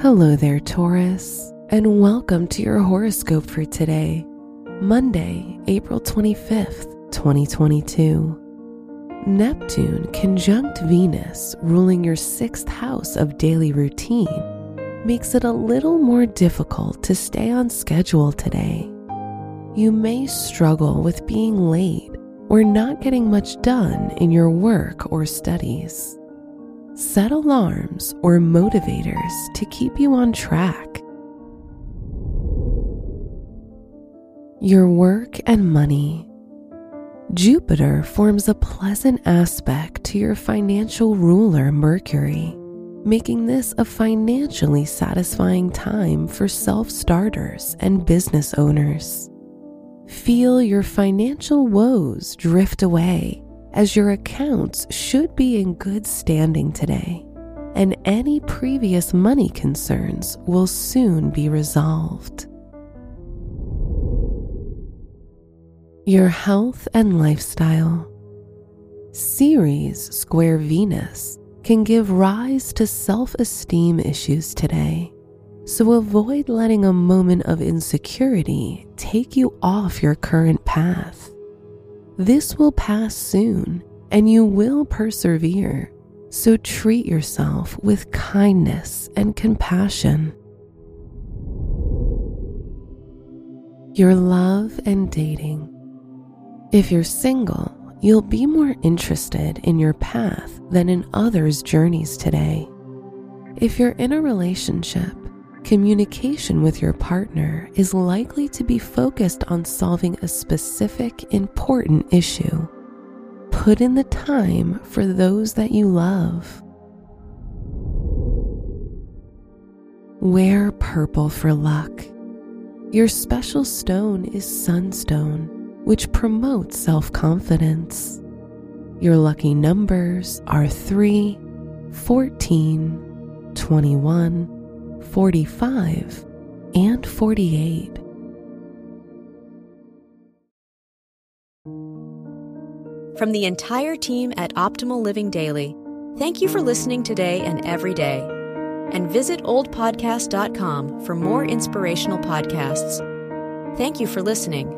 Hello there, Taurus, and welcome to your horoscope for today, Monday, April 25th, 2022. Neptune conjunct Venus, ruling your sixth house of daily routine, makes it a little more difficult to stay on schedule today. You may struggle with being late or not getting much done in your work or studies. Set alarms or motivators to keep you on track. Your work and money. Jupiter forms a pleasant aspect to your financial ruler, Mercury, making this a financially satisfying time for self starters and business owners. Feel your financial woes drift away as your accounts should be in good standing today, and any previous money concerns will soon be resolved. Your health and lifestyle. Ceres square Venus can give rise to self esteem issues today, so avoid letting a moment of insecurity take you off your current path. This will pass soon and you will persevere. So treat yourself with kindness and compassion. Your love and dating. If you're single, you'll be more interested in your path than in others' journeys today. If you're in a relationship, communication with your partner is likely to be focused on solving a specific important issue. Put in the time for those that you love. Wear purple for luck. Your special stone is sunstone, which promotes self confidence. Your lucky numbers are 3, 14, 21, 45, and 48. From the entire team at Optimal Living Daily, thank you for listening today and every day. And visit oldpodcast.com for more inspirational podcasts. Thank you for listening.